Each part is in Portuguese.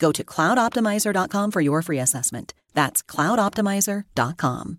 Go to cloudoptimizer.com for your free assessment. That's cloudoptimizer.com.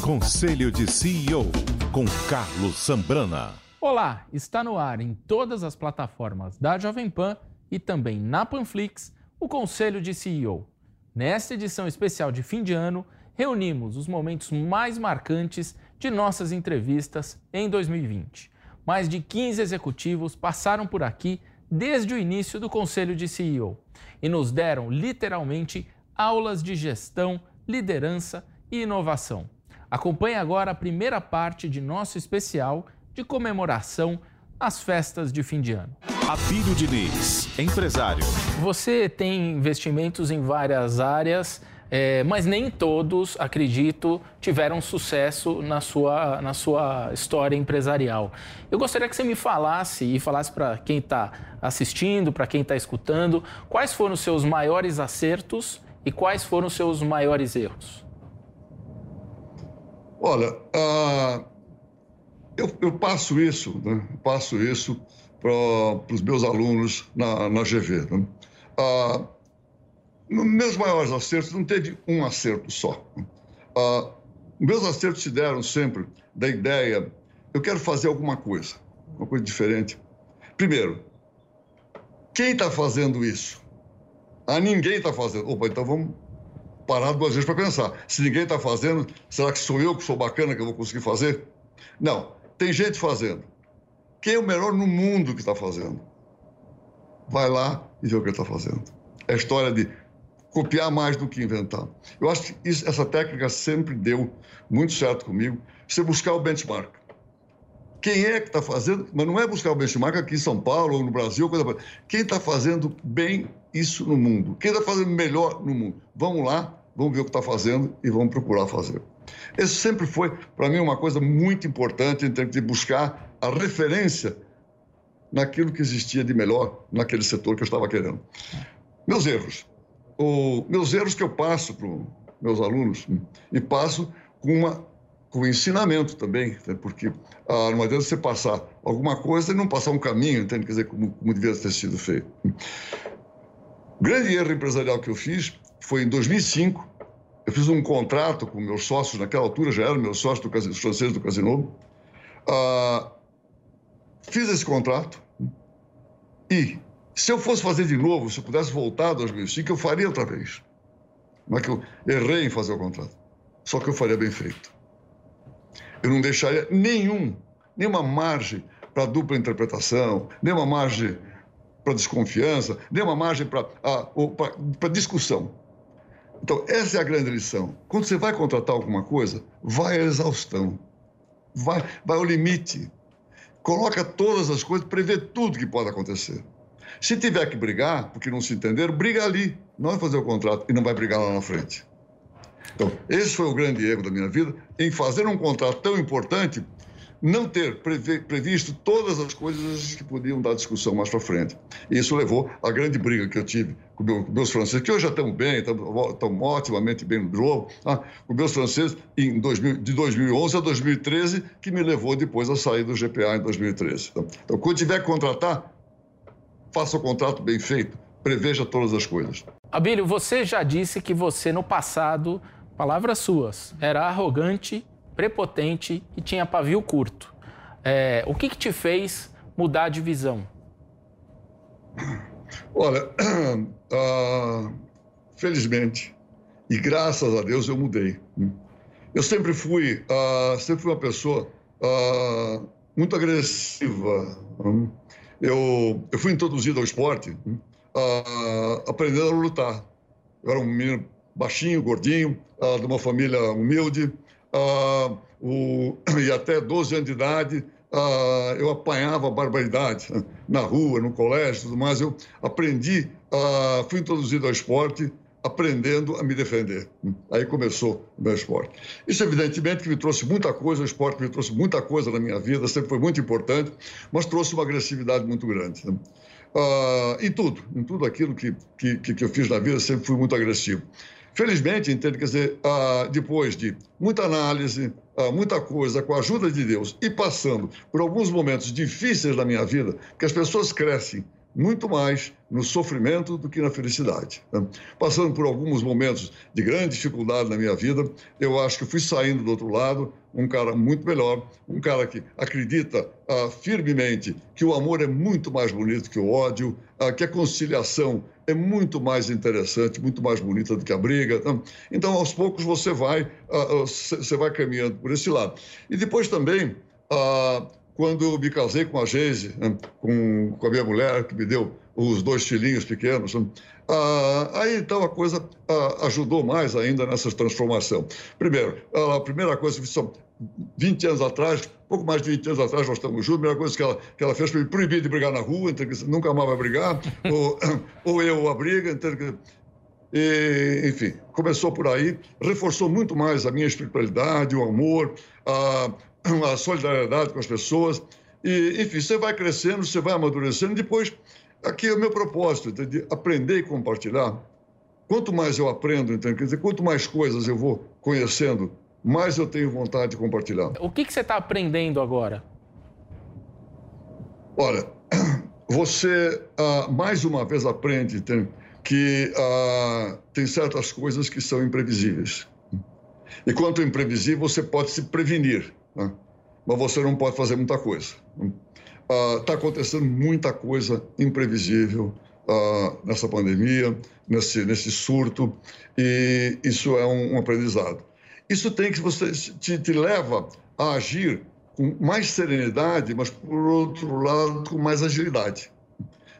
Conselho de CEO com Carlos Sambrana. Olá, está no ar em todas as plataformas da Jovem Pan e também na Panflix o Conselho de CEO. Nesta edição especial de fim de ano, reunimos os momentos mais marcantes de nossas entrevistas em 2020. Mais de 15 executivos passaram por aqui desde o início do Conselho de CEO e nos deram literalmente aulas de gestão, liderança e inovação. Acompanhe agora a primeira parte de nosso especial de comemoração às festas de fim de ano. Abílio Diniz, empresário. Você tem investimentos em várias áreas, é, mas nem todos, acredito, tiveram sucesso na sua, na sua história empresarial. Eu gostaria que você me falasse e falasse para quem está assistindo, para quem está escutando, quais foram os seus maiores acertos e quais foram os seus maiores erros. Olha, uh, eu, eu, passo isso, né? passo isso para os meus alunos na, na GV. Né? Uh, meus maiores acertos não teve um acerto só. Uh, meus acertos se deram sempre da ideia, eu quero fazer alguma coisa, uma coisa diferente. Primeiro, quem está fazendo isso? Ah, ninguém está fazendo. Opa, então vamos parar duas vezes para pensar. Se ninguém está fazendo, será que sou eu que sou bacana que eu vou conseguir fazer? Não, tem gente fazendo. Quem é o melhor no mundo que está fazendo? Vai lá e vê o que ele está fazendo. É a história de copiar mais do que inventar. Eu acho que isso, essa técnica sempre deu muito certo comigo. Você buscar o benchmark. Quem é que está fazendo? Mas não é buscar o benchmark aqui em São Paulo ou no Brasil. Coisa... Quem está fazendo bem isso no mundo? Quem está fazendo melhor no mundo? Vamos lá, vamos ver o que está fazendo e vamos procurar fazer. Isso sempre foi, para mim, uma coisa muito importante em termos de buscar a referência naquilo que existia de melhor naquele setor que eu estava querendo. Meus erros. O, meus erros que eu passo para meus alunos e passo com uma com ensinamento também, né? porque ah, não adianta você passar alguma coisa e não passar um caminho, entende? Quer dizer, como, como devia ter sido feito. O grande erro empresarial que eu fiz foi em 2005. Eu fiz um contrato com meus sócios, naquela altura já eram meus sócios do casino, franceses do Casino. Ah, fiz esse contrato e, se eu fosse fazer de novo, se eu pudesse voltar a 2005, eu faria outra vez. É que eu errei em fazer o contrato, só que eu faria bem feito. Eu não deixaria nenhum, nenhuma margem para dupla interpretação, nenhuma margem para desconfiança, nenhuma margem para discussão. Então, essa é a grande lição. Quando você vai contratar alguma coisa, vai à exaustão, vai, vai ao limite. Coloca todas as coisas, prevê tudo que pode acontecer. Se tiver que brigar, porque não se entenderam, briga ali. Não vai fazer o contrato e não vai brigar lá na frente. Então, esse foi o grande erro da minha vida, em fazer um contrato tão importante não ter previsto todas as coisas que podiam dar discussão mais para frente. E isso levou à grande briga que eu tive com, meu, com meus franceses, que hoje já estão bem, estão otimamente bem no jogo, tá? com meus franceses em 2000, de 2011 a 2013, que me levou depois a sair do GPA em 2013. Então, então quando tiver que contratar, faça o contrato bem feito, preveja todas as coisas. Abílio, você já disse que você no passado, palavras suas, era arrogante prepotente e tinha pavio curto. É, o que, que te fez mudar de visão? Olha, uh, felizmente e graças a Deus eu mudei. Eu sempre fui, uh, sempre fui uma pessoa uh, muito agressiva. Eu, eu fui introduzido ao esporte uh, aprendendo a lutar. Eu era um menino baixinho, gordinho, de uma família humilde, o, e até 12 anos de idade eu apanhava barbaridade na rua, no colégio, tudo mais. Eu aprendi, fui introduzido ao esporte aprendendo a me defender. Aí começou o meu esporte. Isso, evidentemente, que me trouxe muita coisa, o esporte me trouxe muita coisa na minha vida, sempre foi muito importante, mas trouxe uma agressividade muito grande. Uh, em tudo, em tudo aquilo que, que, que eu fiz na vida, sempre fui muito agressivo. Felizmente, entende, quer dizer, uh, depois de muita análise, uh, muita coisa, com a ajuda de Deus, e passando por alguns momentos difíceis da minha vida, que as pessoas crescem muito mais no sofrimento do que na felicidade. Né? Passando por alguns momentos de grande dificuldade na minha vida, eu acho que fui saindo do outro lado um cara muito melhor, um cara que acredita ah, firmemente que o amor é muito mais bonito que o ódio, ah, que a conciliação é muito mais interessante, muito mais bonita do que a briga. Né? Então, aos poucos você vai, ah, você vai caminhando por esse lado. E depois também ah, quando me casei com a Geise, né, com, com a minha mulher, que me deu os dois filhinhos pequenos, ah, aí então a coisa ah, ajudou mais ainda nessa transformação. Primeiro, a primeira coisa que são 20 anos atrás, pouco mais de 20 anos atrás, nós estamos juntos, a primeira coisa que ela, que ela fez foi me proibir de brigar na rua, então, nunca mais vai brigar, ou, ou eu a briga, então, e, enfim, começou por aí, reforçou muito mais a minha espiritualidade, o amor, a, a solidariedade com as pessoas. E, enfim, você vai crescendo, você vai amadurecendo. Depois, aqui é o meu propósito, de aprender e compartilhar. Quanto mais eu aprendo, entende? Quer dizer, quanto mais coisas eu vou conhecendo, mais eu tenho vontade de compartilhar. O que, que você está aprendendo agora? Olha, você uh, mais uma vez aprende que uh, tem certas coisas que são imprevisíveis. E quanto imprevisível, você pode se prevenir. Né? Mas você não pode fazer muita coisa. Está uh, acontecendo muita coisa imprevisível uh, nessa pandemia, nesse, nesse surto, e isso é um, um aprendizado. Isso tem que você te, te leva a agir com mais serenidade, mas por outro lado com mais agilidade.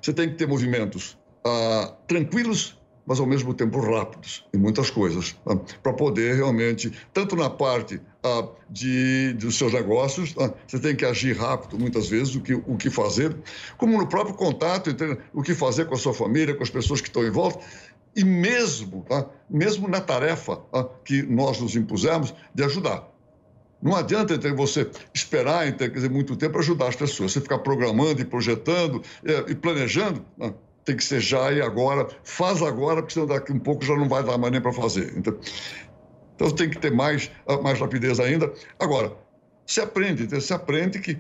Você tem que ter movimentos uh, tranquilos mas ao mesmo tempo rápidos em muitas coisas, tá? para poder realmente, tanto na parte ah, de, dos seus negócios, tá? você tem que agir rápido muitas vezes, o que, o que fazer, como no próprio contato, entende? o que fazer com a sua família, com as pessoas que estão em volta, e mesmo, tá? mesmo na tarefa que nós nos impusemos de ajudar. Não adianta então, você esperar então, quer dizer, muito tempo para ajudar as pessoas. Você ficar programando e projetando eh, e planejando, tem que ser já e agora, faz agora, porque senão daqui um pouco já não vai dar mais nem para fazer. Então, então tem que ter mais, mais rapidez ainda. Agora, se aprende, se aprende que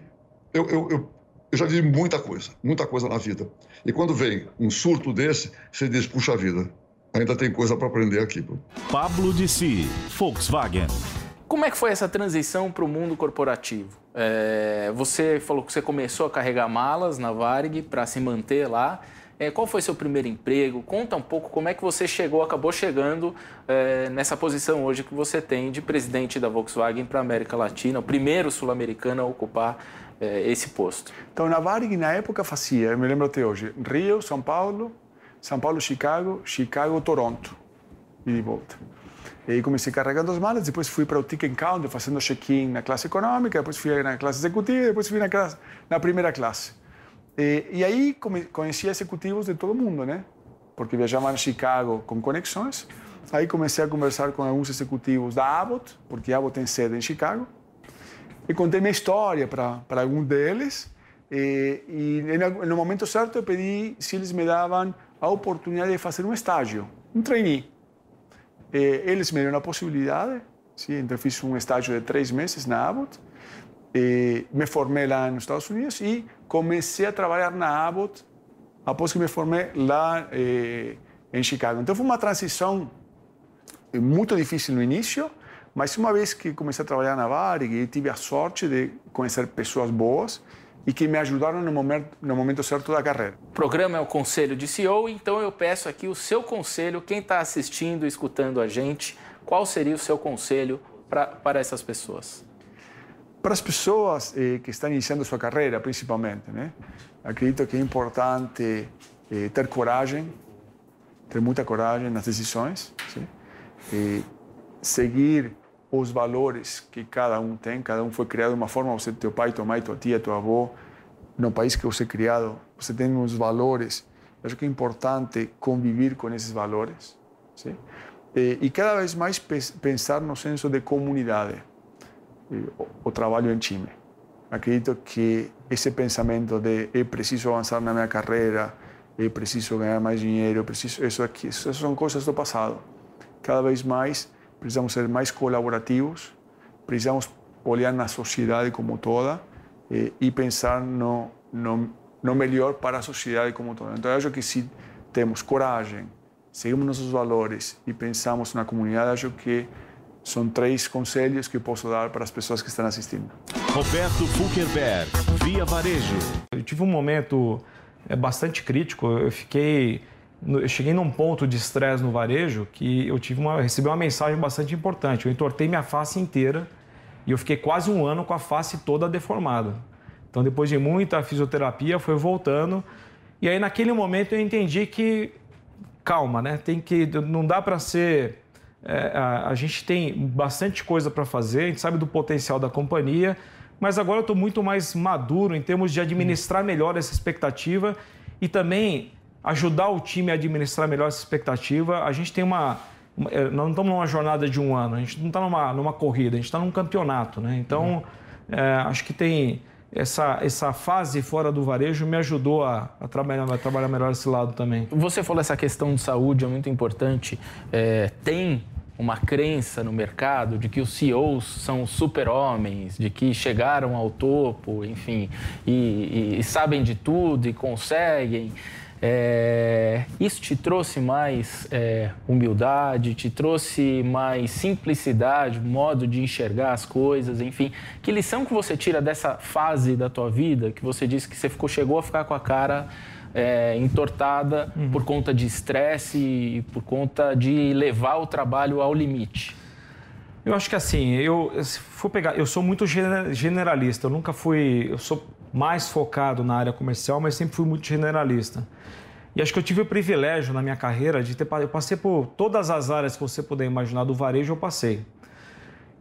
eu, eu, eu, eu já vi muita coisa, muita coisa na vida. E quando vem um surto desse, você diz, puxa vida, ainda tem coisa para aprender aqui. Pablo de Si, Volkswagen. Como é que foi essa transição para o mundo corporativo? É, você falou que você começou a carregar malas na Varig para se manter lá. É, qual foi seu primeiro emprego? Conta um pouco como é que você chegou, acabou chegando é, nessa posição hoje que você tem de presidente da Volkswagen para a América Latina, o primeiro sul-americano a ocupar é, esse posto. Então, na Varig, na época, fazia, eu me lembro até hoje, Rio, São Paulo, São Paulo, Chicago, Chicago, Toronto, e de volta. E aí comecei carregando as malas, depois fui para o ticket counter, fazendo check-in na classe econômica, depois fui na classe executiva, depois fui na, classe, na primeira classe. E, e aí conheci executivos de todo mundo, né? Porque viajava a Chicago com conexões. Aí comecei a conversar com alguns executivos da Abbott, porque a Abbott tem sede em Chicago. E contei minha história para algum deles. E, e no momento certo eu pedi se eles me davam a oportunidade de fazer um estágio, um trainee. E eles me deram a possibilidade, sim, então fiz um estágio de três meses na Abbott. E me formei lá nos Estados Unidos e comecei a trabalhar na Abbott após que me formei lá eh, em Chicago. Então foi uma transição muito difícil no início, mas uma vez que comecei a trabalhar na Varig tive a sorte de conhecer pessoas boas, e que me ajudaram no momento, no momento certo da carreira. O programa é o Conselho de CEO, então eu peço aqui o seu conselho, quem está assistindo, escutando a gente, qual seria o seu conselho pra, para essas pessoas? Para as pessoas eh, que estão iniciando sua carreira, principalmente, né? acredito que é importante eh, ter coragem, ter muita coragem nas decisões, e seguir os valores que cada um tem, cada um foi criado de uma forma, você, teu pai, tua mãe, tua tia, teu avô, no país que você é criado, você tem uns valores. Eu acho que é importante conviver com esses valores, sim? E, e cada vez mais pensar no senso de comunidade, o, o trabalho em time. Acredito que esse pensamento de eu preciso avançar na minha carreira, eu preciso ganhar mais dinheiro, eu preciso isso aqui, isso são coisas do passado. Cada vez mais precisamos ser mais colaborativos, precisamos olhar na sociedade como toda eh, e pensar no, no, no melhor para a sociedade como toda. Então, eu acho que se temos coragem, seguimos nossos valores e pensamos na comunidade, acho que são três conselhos que eu posso dar para as pessoas que estão assistindo. Roberto Fulkerberg, Via Varejo. Eu tive um momento é, bastante crítico. Eu fiquei eu cheguei num ponto de estresse no varejo que eu tive uma, recebi uma mensagem bastante importante. Eu entortei minha face inteira e eu fiquei quase um ano com a face toda deformada. Então, depois de muita fisioterapia, foi voltando. E aí, naquele momento, eu entendi que calma, né? Tem que não dá para ser é, a, a, gente tem bastante coisa para fazer, a gente sabe do potencial da companhia, mas agora eu estou muito mais maduro em termos de administrar melhor essa expectativa e também ajudar o time a administrar melhor essa expectativa. A gente tem uma. É, nós não estamos numa jornada de um ano, a gente não está numa, numa corrida, a gente está num campeonato. Né? Então, é, acho que tem. Essa, essa fase fora do varejo me ajudou a, a, trabalhar, a trabalhar melhor esse lado também. Você falou essa questão de saúde, é muito importante. É, tem uma crença no mercado de que os CEOs são super-homens, de que chegaram ao topo, enfim, e, e, e sabem de tudo e conseguem. É, isso te trouxe mais é, humildade, te trouxe mais simplicidade, modo de enxergar as coisas, enfim. Que lição que você tira dessa fase da tua vida que você disse que você ficou, chegou a ficar com a cara é, entortada uhum. por conta de estresse e por conta de levar o trabalho ao limite? Eu acho que assim, eu se for pegar, eu sou muito generalista, eu nunca fui, eu sou mais focado na área comercial, mas sempre fui muito generalista. E acho que eu tive o privilégio na minha carreira de ter eu passei por todas as áreas que você puder imaginar do varejo, eu passei.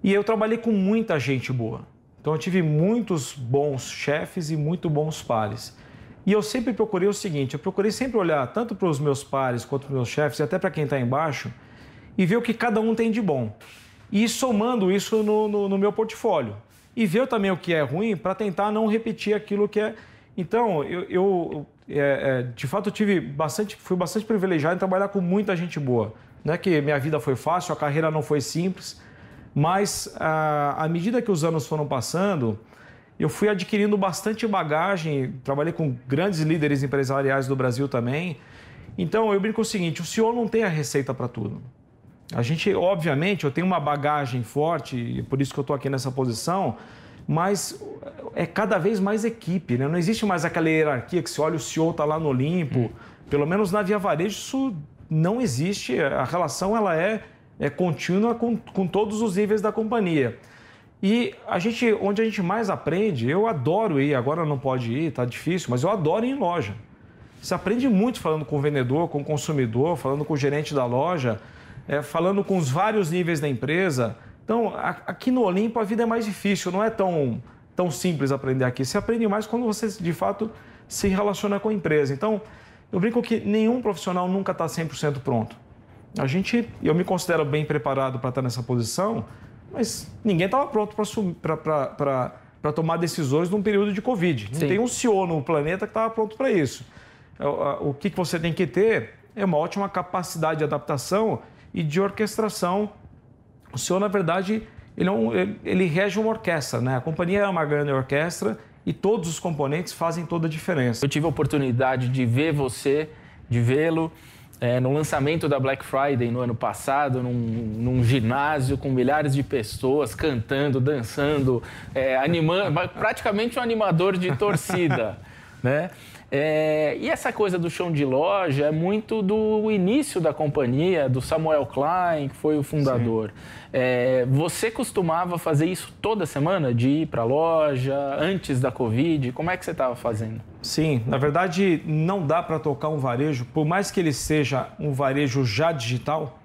E eu trabalhei com muita gente boa. Então eu tive muitos bons chefes e muito bons pares. E eu sempre procurei o seguinte: eu procurei sempre olhar tanto para os meus pares quanto para os meus chefes e até para quem está embaixo e ver o que cada um tem de bom. E somando isso no, no, no meu portfólio e ver também o que é ruim para tentar não repetir aquilo que é. Então, eu, eu é, é, de fato, tive bastante, fui bastante privilegiado em trabalhar com muita gente boa. Não é que minha vida foi fácil, a carreira não foi simples, mas à, à medida que os anos foram passando, eu fui adquirindo bastante bagagem. Trabalhei com grandes líderes empresariais do Brasil também. Então, eu brinco o seguinte: o senhor não tem a receita para tudo. A gente, obviamente, eu tenho uma bagagem forte, por isso que eu estou aqui nessa posição, mas é cada vez mais equipe, né? Não existe mais aquela hierarquia que se olha o CEO está lá no Olimpo. Pelo menos na Via Varejo isso não existe. A relação ela é, é contínua com, com todos os níveis da companhia. E a gente, onde a gente mais aprende, eu adoro ir, agora não pode ir, tá difícil, mas eu adoro ir em loja. Você aprende muito falando com o vendedor, com o consumidor, falando com o gerente da loja é, falando com os vários níveis da empresa. Então, aqui no Olimpo a vida é mais difícil, não é tão, tão simples aprender aqui. Você aprende mais quando você, de fato, se relaciona com a empresa. Então, eu brinco que nenhum profissional nunca está 100% pronto. A gente, eu me considero bem preparado para estar nessa posição, mas ninguém estava pronto para tomar decisões num período de Covid. Não Sim. tem um CEO no planeta que estava pronto para isso. O que você tem que ter é uma ótima capacidade de adaptação e de orquestração. O senhor, na verdade, ele, é um, ele rege uma orquestra, né? A companhia é uma grande orquestra e todos os componentes fazem toda a diferença. Eu tive a oportunidade de ver você, de vê-lo é, no lançamento da Black Friday no ano passado, num, num ginásio com milhares de pessoas cantando, dançando, é, animando, praticamente um animador de torcida, né? É, e essa coisa do chão de loja é muito do início da companhia, do Samuel Klein, que foi o fundador. É, você costumava fazer isso toda semana, de ir para a loja, antes da Covid? Como é que você estava fazendo? Sim, na verdade não dá para tocar um varejo, por mais que ele seja um varejo já digital,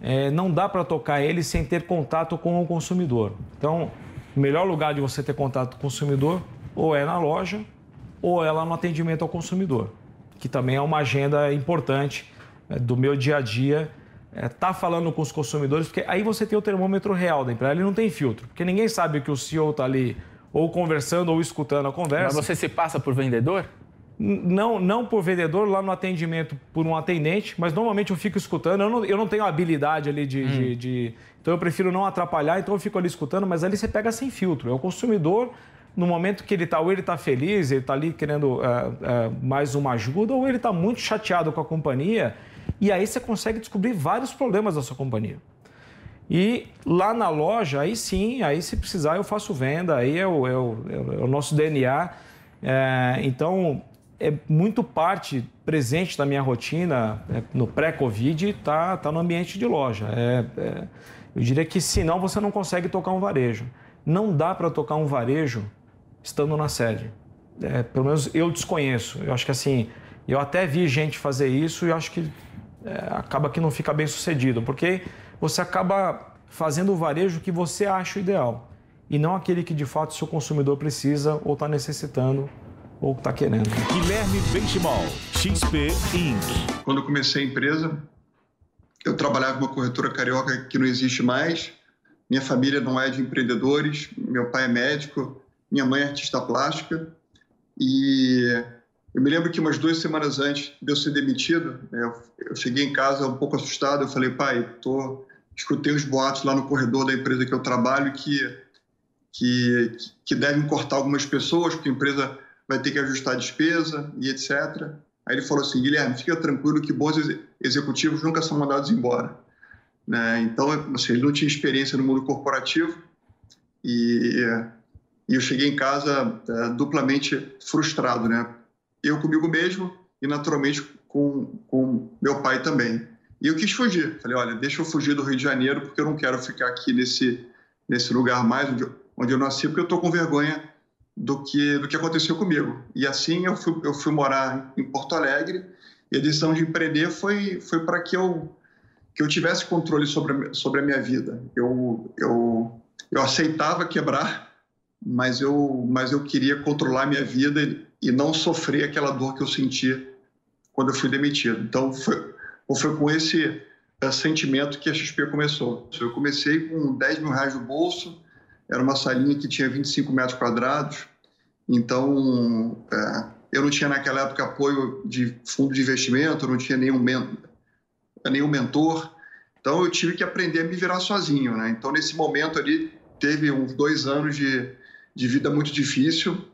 é, não dá para tocar ele sem ter contato com o consumidor. Então, o melhor lugar de você ter contato com o consumidor ou é na loja ou ela no atendimento ao consumidor, que também é uma agenda importante é, do meu dia a dia. É, tá falando com os consumidores, porque aí você tem o termômetro real da empresa, ele não tem filtro, porque ninguém sabe que o CEO está ali ou conversando ou escutando a conversa. Mas você se passa por vendedor? Não, não por vendedor, lá no atendimento por um atendente, mas normalmente eu fico escutando. Eu não, eu não tenho habilidade ali de, hum. de, de, Então eu prefiro não atrapalhar, então eu fico ali escutando, mas ali você pega sem filtro. É o consumidor no momento que ele está, ou ele está feliz, ele está ali querendo uh, uh, mais uma ajuda, ou ele está muito chateado com a companhia, e aí você consegue descobrir vários problemas da sua companhia. E lá na loja, aí sim, aí se precisar eu faço venda, aí é o, é o, é o nosso DNA. É, então, é muito parte presente da minha rotina é, no pré-Covid, tá, tá no ambiente de loja. É, é, eu diria que senão você não consegue tocar um varejo. Não dá para tocar um varejo estando na sede. É, pelo menos eu desconheço. Eu acho que assim, eu até vi gente fazer isso e acho que é, acaba que não fica bem sucedido, porque você acaba fazendo o varejo que você acha ideal e não aquele que de fato o seu consumidor precisa ou está necessitando ou está querendo. Guilherme Benchimol, XP Inc. Quando eu comecei a empresa, eu trabalhava numa corretora carioca que não existe mais. Minha família não é de empreendedores, meu pai é médico, minha mãe é artista plástica e eu me lembro que umas duas semanas antes de eu ser demitido, né, eu, cheguei em casa um pouco assustado. Eu falei, pai, tô, escutei uns boatos lá no corredor da empresa que eu trabalho que, que, que devem cortar algumas pessoas, porque a empresa vai ter que ajustar a despesa e etc. Aí ele falou assim, Guilherme, fica tranquilo que bons executivos nunca são mandados embora. Né? Então, assim, ele não tinha experiência no mundo corporativo e e eu cheguei em casa é, duplamente frustrado, né? Eu comigo mesmo e naturalmente com, com meu pai também. E eu quis fugir. Falei, olha, deixa eu fugir do Rio de Janeiro porque eu não quero ficar aqui nesse nesse lugar mais onde, onde eu nasci porque eu estou com vergonha do que do que aconteceu comigo. E assim eu fui eu fui morar em Porto Alegre e a decisão de empreender foi foi para que eu que eu tivesse controle sobre a, sobre a minha vida. Eu eu eu aceitava quebrar mas eu, mas eu queria controlar minha vida e não sofrer aquela dor que eu sentia quando eu fui demitido. Então, foi, foi com esse uh, sentimento que a XP começou. Eu comecei com 10 mil reais no bolso, era uma salinha que tinha 25 metros quadrados, então uh, eu não tinha naquela época apoio de fundo de investimento, não tinha nenhum, nenhum mentor, então eu tive que aprender a me virar sozinho. Né? Então, nesse momento ali, teve uns dois anos de de vida muito difícil,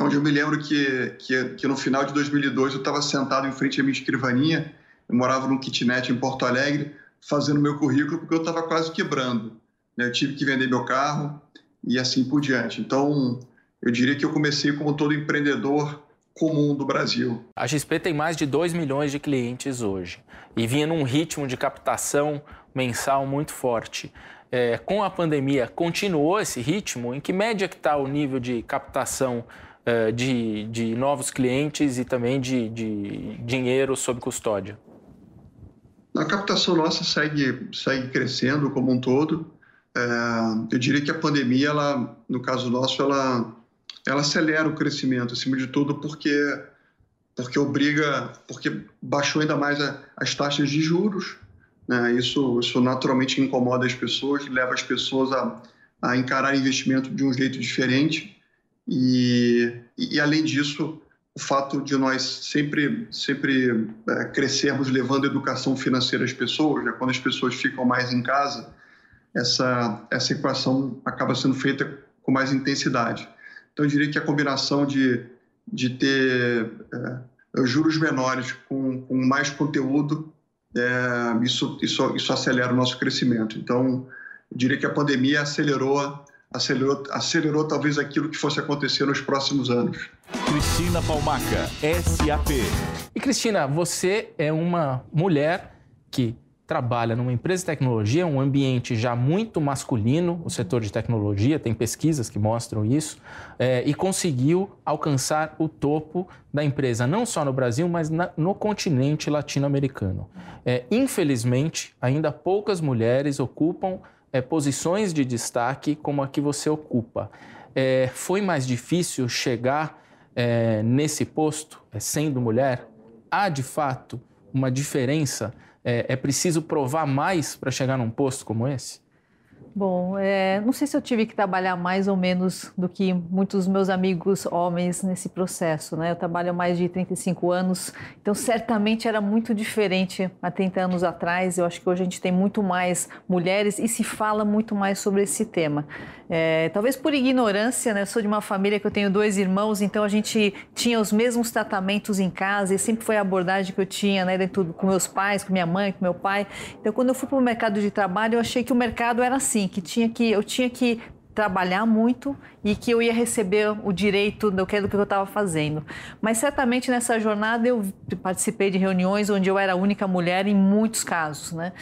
onde eu me lembro que, que, que no final de 2002 eu estava sentado em frente à minha escrivaninha, eu morava num kitnet em Porto Alegre, fazendo meu currículo, porque eu estava quase quebrando. Né? Eu tive que vender meu carro e assim por diante. Então, eu diria que eu comecei como todo empreendedor comum do Brasil. A XP tem mais de 2 milhões de clientes hoje e vinha num ritmo de captação mensal muito forte é, com a pandemia continuou esse ritmo? Em que média que está o nível de captação é, de, de novos clientes e também de, de dinheiro sob custódia? A captação nossa segue, segue crescendo como um todo. É, eu diria que a pandemia, ela, no caso nosso, ela, ela acelera o crescimento, acima de tudo, porque porque obriga, porque baixou ainda mais a, as taxas de juros, né? Isso, isso naturalmente incomoda as pessoas, leva as pessoas a, a encarar investimento de um jeito diferente. E, e, além disso, o fato de nós sempre, sempre é, crescermos levando educação financeira às pessoas, né? quando as pessoas ficam mais em casa, essa, essa equação acaba sendo feita com mais intensidade. Então, eu diria que a combinação de, de ter é, juros menores com, com mais conteúdo é, isso, isso, isso acelera o nosso crescimento. Então, eu diria que a pandemia acelerou, acelerou, acelerou talvez aquilo que fosse acontecer nos próximos anos. Cristina Palmaca, SAP. E Cristina, você é uma mulher que trabalha numa empresa de tecnologia, um ambiente já muito masculino, o setor de tecnologia, tem pesquisas que mostram isso, é, e conseguiu alcançar o topo da empresa, não só no Brasil, mas na, no continente latino-americano. É, infelizmente, ainda poucas mulheres ocupam é, posições de destaque como a que você ocupa. É, foi mais difícil chegar é, nesse posto, é, sendo mulher? Há, de fato, uma diferença é, é preciso provar mais para chegar num posto como esse? Bom, é, não sei se eu tive que trabalhar mais ou menos do que muitos dos meus amigos homens nesse processo, né? Eu trabalho há mais de 35 anos, então certamente era muito diferente há 30 anos atrás. Eu acho que hoje a gente tem muito mais mulheres e se fala muito mais sobre esse tema. É, talvez por ignorância, né? Eu sou de uma família que eu tenho dois irmãos, então a gente tinha os mesmos tratamentos em casa e sempre foi a abordagem que eu tinha, né? Dentro, com meus pais, com minha mãe, com meu pai. Então, quando eu fui para o mercado de trabalho, eu achei que o mercado era assim, que tinha que eu tinha que trabalhar muito e que eu ia receber o direito do que, do que eu estava fazendo. Mas certamente nessa jornada eu participei de reuniões onde eu era a única mulher em muitos casos, né?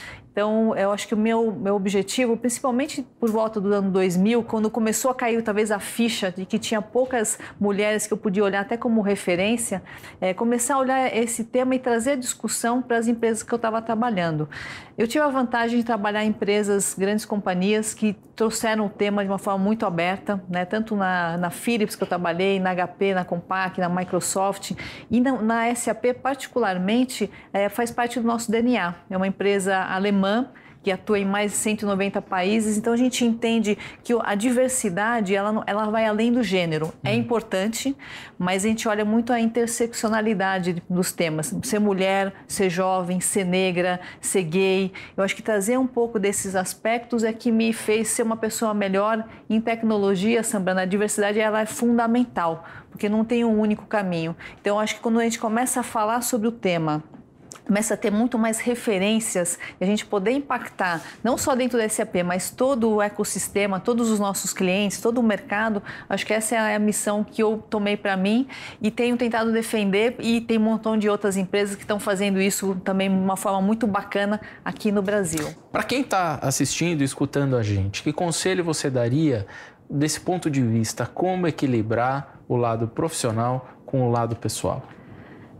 Então, eu acho que o meu, meu objetivo, principalmente por volta do ano 2000, quando começou a cair talvez a ficha de que tinha poucas mulheres que eu podia olhar até como referência, é começar a olhar esse tema e trazer a discussão para as empresas que eu estava trabalhando. Eu tive a vantagem de trabalhar em empresas, grandes companhias, que trouxeram o tema de uma forma muito aberta, né? tanto na, na Philips, que eu trabalhei, na HP, na Compaq, na Microsoft, e na, na SAP, particularmente, é, faz parte do nosso DNA. É uma empresa alemã alemã que atua em mais de 190 países. Então a gente entende que a diversidade ela, ela vai além do gênero. É uhum. importante, mas a gente olha muito a interseccionalidade dos temas. Ser mulher, ser jovem, ser negra, ser gay. Eu acho que trazer um pouco desses aspectos é que me fez ser uma pessoa melhor em tecnologia, Sambrana. A diversidade ela é fundamental, porque não tem um único caminho. Então eu acho que quando a gente começa a falar sobre o tema começa a ter muito mais referências e a gente poder impactar não só dentro da SAP, mas todo o ecossistema, todos os nossos clientes, todo o mercado. Acho que essa é a missão que eu tomei para mim e tenho tentado defender e tem um montão de outras empresas que estão fazendo isso também de uma forma muito bacana aqui no Brasil. Para quem está assistindo e escutando a gente, que conselho você daria desse ponto de vista, como equilibrar o lado profissional com o lado pessoal?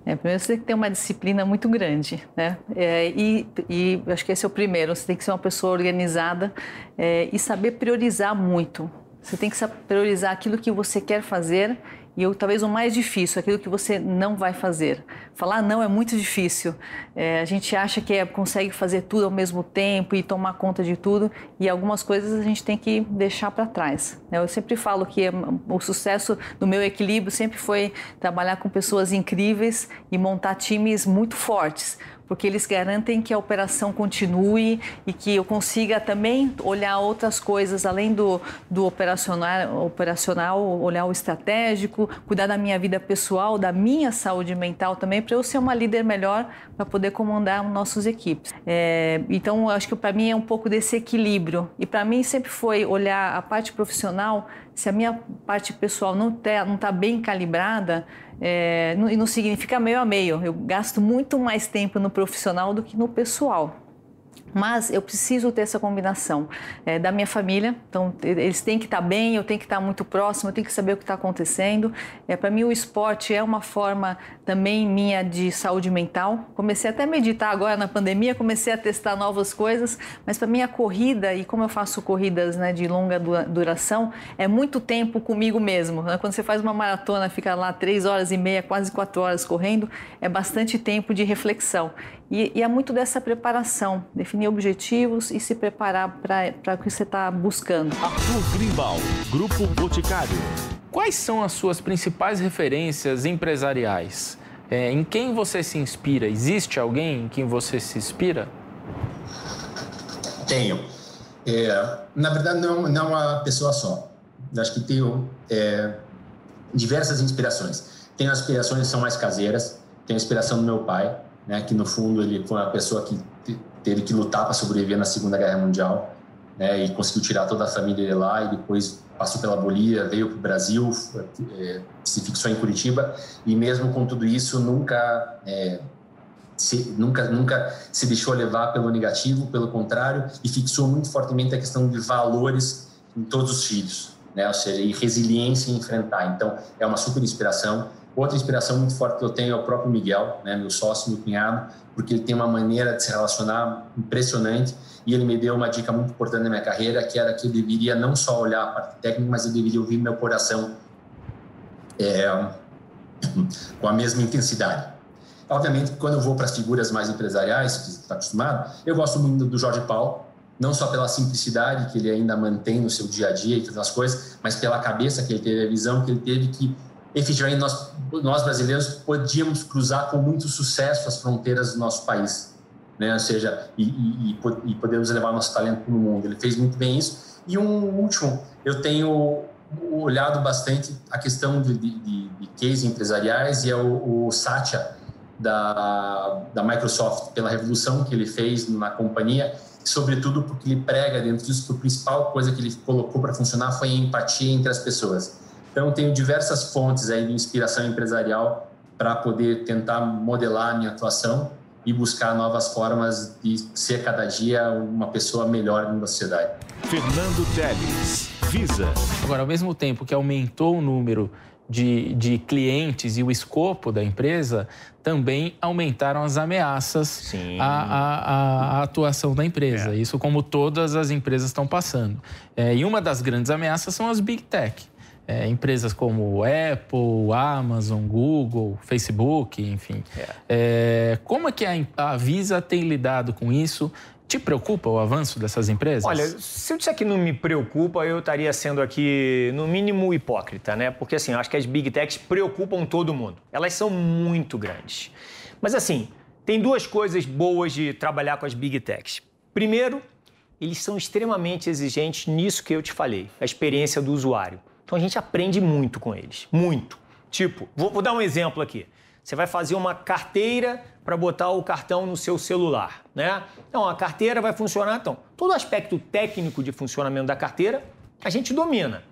É, primeiro você tem que ter uma disciplina muito grande, né? É, e, e acho que esse é o primeiro. Você tem que ser uma pessoa organizada é, e saber priorizar muito. Você tem que priorizar aquilo que você quer fazer e o, talvez o mais difícil, aquilo que você não vai fazer. Falar não é muito difícil. É, a gente acha que é, consegue fazer tudo ao mesmo tempo e tomar conta de tudo, e algumas coisas a gente tem que deixar para trás. Né? Eu sempre falo que o sucesso do meu equilíbrio sempre foi trabalhar com pessoas incríveis e montar times muito fortes porque eles garantem que a operação continue e que eu consiga também olhar outras coisas além do, do operacional, operacional, olhar o estratégico, cuidar da minha vida pessoal, da minha saúde mental também, para eu ser uma líder melhor para poder comandar nossas equipes. É, então, acho que para mim é um pouco desse equilíbrio. E para mim sempre foi olhar a parte profissional, se a minha parte pessoal não está não tá bem calibrada, é, e não significa meio a meio. Eu gasto muito mais tempo no profissional do que no pessoal. Mas eu preciso ter essa combinação é, da minha família, então eles têm que estar bem, eu tenho que estar muito próximo, eu tenho que saber o que está acontecendo. É, Para mim, o esporte é uma forma também minha de saúde mental. Comecei até a meditar agora na pandemia, comecei a testar novas coisas, mas para mim a corrida, e como eu faço corridas né, de longa duração, é muito tempo comigo mesmo. Né? Quando você faz uma maratona, fica lá três horas e meia, quase quatro horas correndo, é bastante tempo de reflexão. E, e é muito dessa preparação, definir objetivos e se preparar para o que você está buscando. Arthur Grimbal, Grupo Boticário. Quais são as suas principais referências empresariais? É, em quem você se inspira? Existe alguém em quem você se inspira? Tenho. É, na verdade, não, não uma pessoa só. Acho que tenho é, diversas inspirações. Tenho aspirações que são mais caseiras. Tenho a inspiração do meu pai, né, que no fundo ele foi uma pessoa que teve que lutar para sobreviver na Segunda Guerra Mundial, né, e conseguiu tirar toda a família de lá e depois passou pela Bolívia, veio para o Brasil, é, se fixou em Curitiba e mesmo com tudo isso nunca é, se, nunca nunca se deixou levar pelo negativo, pelo contrário e fixou muito fortemente a questão de valores em todos os filhos, né, ou seja, e resiliência em enfrentar. Então é uma super inspiração. Outra inspiração muito forte que eu tenho é o próprio Miguel, né, meu sócio, meu cunhado, porque ele tem uma maneira de se relacionar impressionante e ele me deu uma dica muito importante na minha carreira, que era que eu deveria não só olhar a parte técnica, mas eu deveria ouvir meu coração é, com a mesma intensidade. Obviamente, quando eu vou para as figuras mais empresariais, que está acostumado, eu gosto muito do Jorge Paulo, não só pela simplicidade que ele ainda mantém no seu dia a dia e todas as coisas, mas pela cabeça que ele teve, a visão que ele teve que efetivamente nós, nós brasileiros podíamos cruzar com muito sucesso as fronteiras do nosso país, né? Ou seja, e, e, e podemos levar nosso talento para o mundo. Ele fez muito bem isso. E um último, eu tenho olhado bastante a questão de, de, de case empresariais e é o, o Satya da, da Microsoft pela revolução que ele fez na companhia, sobretudo porque ele prega dentro disso que a principal coisa que ele colocou para funcionar foi a empatia entre as pessoas. Então, tenho diversas fontes aí de inspiração empresarial para poder tentar modelar a minha atuação e buscar novas formas de ser cada dia uma pessoa melhor na sociedade. Fernando Teles, Visa. Agora, ao mesmo tempo que aumentou o número de, de clientes e o escopo da empresa, também aumentaram as ameaças à, à, à, atuação da empresa. É. Isso como todas as empresas estão passando. É, e uma das grandes ameaças são as Big Tech é, empresas como Apple, Amazon, Google, Facebook, enfim. É. É, como é que a, a Visa tem lidado com isso? Te preocupa o avanço dessas empresas? Olha, se eu disser que não me preocupa, eu estaria sendo aqui, no mínimo, hipócrita, né? Porque, assim, acho que as Big Techs preocupam todo mundo. Elas são muito grandes. Mas, assim, tem duas coisas boas de trabalhar com as Big Techs. Primeiro, eles são extremamente exigentes nisso que eu te falei, a experiência do usuário. Então a gente aprende muito com eles, muito. Tipo, vou, vou dar um exemplo aqui. Você vai fazer uma carteira para botar o cartão no seu celular, né? Então a carteira vai funcionar, então todo aspecto técnico de funcionamento da carteira a gente domina.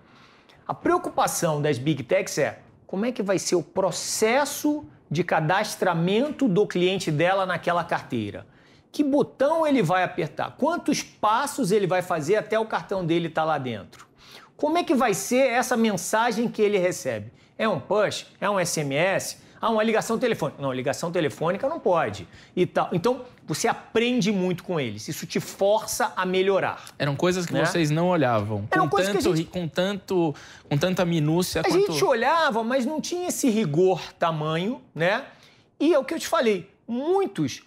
A preocupação das big techs é como é que vai ser o processo de cadastramento do cliente dela naquela carteira. Que botão ele vai apertar? Quantos passos ele vai fazer até o cartão dele estar tá lá dentro? Como é que vai ser essa mensagem que ele recebe? É um push? É um SMS? Ah, uma ligação telefônica. Não, ligação telefônica não pode. E tal. Então, você aprende muito com eles. Isso te força a melhorar. Eram coisas que né? vocês não olhavam. Eram com coisas tanto, que a gente... com tanto, com tanta minúcia. A quanto... gente olhava, mas não tinha esse rigor tamanho, né? E é o que eu te falei. Muitos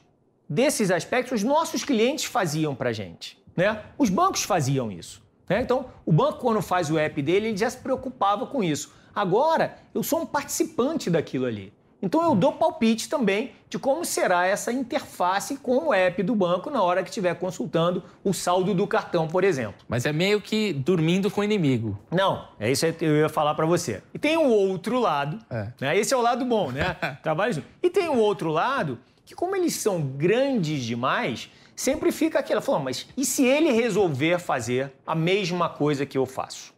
desses aspectos os nossos clientes faziam para gente, né? Os bancos faziam isso. Né? Então, o banco, quando faz o app dele, ele já se preocupava com isso. Agora, eu sou um participante daquilo ali. Então, eu dou palpite também de como será essa interface com o app do banco na hora que estiver consultando o saldo do cartão, por exemplo. Mas é meio que dormindo com o inimigo. Não, é isso que eu ia falar para você. E tem o outro lado, é. né? esse é o lado bom, né? Trabalho junto. E tem o outro lado que, como eles são grandes demais, sempre fica aquela, falando, mas e se ele resolver fazer a mesma coisa que eu faço?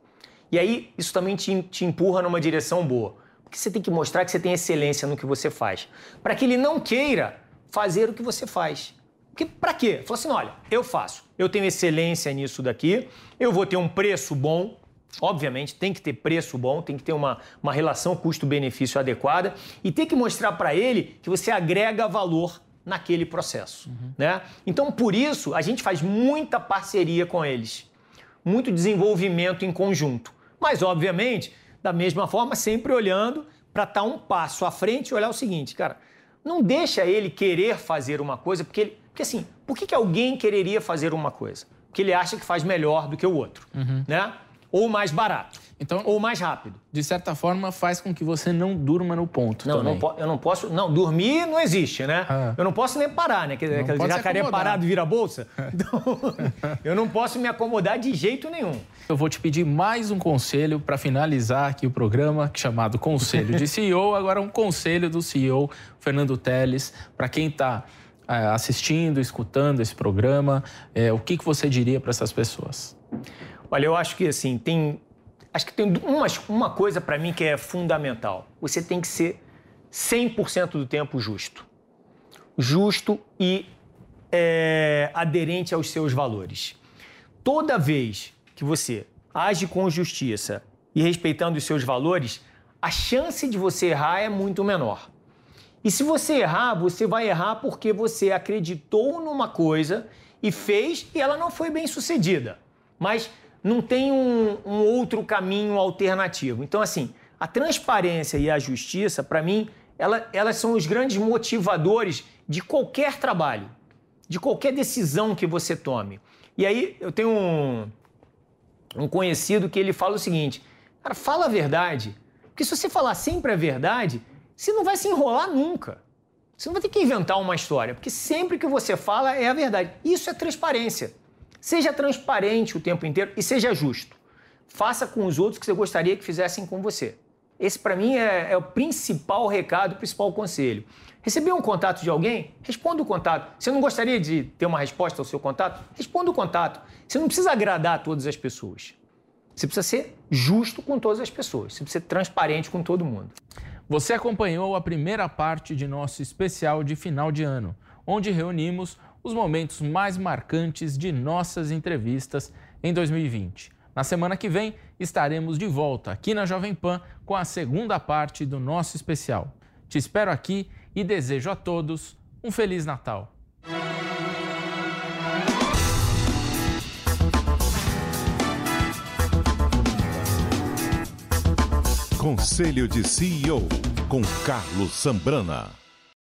E aí, isso também te, te empurra numa direção boa. Porque você tem que mostrar que você tem excelência no que você faz. Para que ele não queira fazer o que você faz. Porque para quê? Falou assim: olha, eu faço, eu tenho excelência nisso daqui, eu vou ter um preço bom. Obviamente, tem que ter preço bom, tem que ter uma, uma relação custo-benefício adequada e tem que mostrar para ele que você agrega valor naquele processo. Uhum. Né? Então, por isso, a gente faz muita parceria com eles, muito desenvolvimento em conjunto. Mas, obviamente, da mesma forma, sempre olhando para estar tá um passo à frente e olhar o seguinte, cara, não deixa ele querer fazer uma coisa, porque, ele, porque assim, por que, que alguém quereria fazer uma coisa? Porque ele acha que faz melhor do que o outro, uhum. né? Ou mais barato. Então, ou mais rápido. De certa forma, faz com que você não durma no ponto. Não, não eu não posso. Não, dormir não existe, né? Ah. Eu não posso nem parar, né? Quer dizer, jacaré parado vira bolsa. Então, eu não posso me acomodar de jeito nenhum. Eu vou te pedir mais um conselho para finalizar aqui o programa, chamado Conselho de CEO. Agora, um conselho do CEO Fernando Teles, para quem está é, assistindo, escutando esse programa, é, o que, que você diria para essas pessoas? Olha, eu acho que assim, tem acho que tem uma, uma coisa para mim que é fundamental. Você tem que ser 100% do tempo justo. Justo e é, aderente aos seus valores. Toda vez que você age com justiça e respeitando os seus valores, a chance de você errar é muito menor. E se você errar, você vai errar porque você acreditou numa coisa e fez e ela não foi bem sucedida. Mas não tem um, um outro caminho alternativo. Então, assim, a transparência e a justiça, para mim, ela, elas são os grandes motivadores de qualquer trabalho, de qualquer decisão que você tome. E aí eu tenho um, um conhecido que ele fala o seguinte: cara, fala a verdade. Porque se você falar sempre a verdade, você não vai se enrolar nunca. Você não vai ter que inventar uma história, porque sempre que você fala é a verdade. Isso é transparência. Seja transparente o tempo inteiro e seja justo. Faça com os outros o que você gostaria que fizessem com você. Esse, para mim, é, é, o principal recado, o principal conselho. Recebeu um contato de alguém? Responda o contato. Você não gostaria de ter uma resposta ao seu contato? Responda o contato. Você não precisa agradar todas as pessoas. Você precisa ser justo com todas as pessoas. Você precisa ser transparente com todo mundo. Você acompanhou a primeira parte de nosso especial de final de ano, onde reunimos os momentos mais marcantes de nossas entrevistas em 2020. Na semana que vem, estaremos de volta aqui na Jovem Pan com a segunda parte do nosso especial. Te espero aqui e desejo a todos um Feliz Natal. Conselho de CEO com Carlos Sambrana.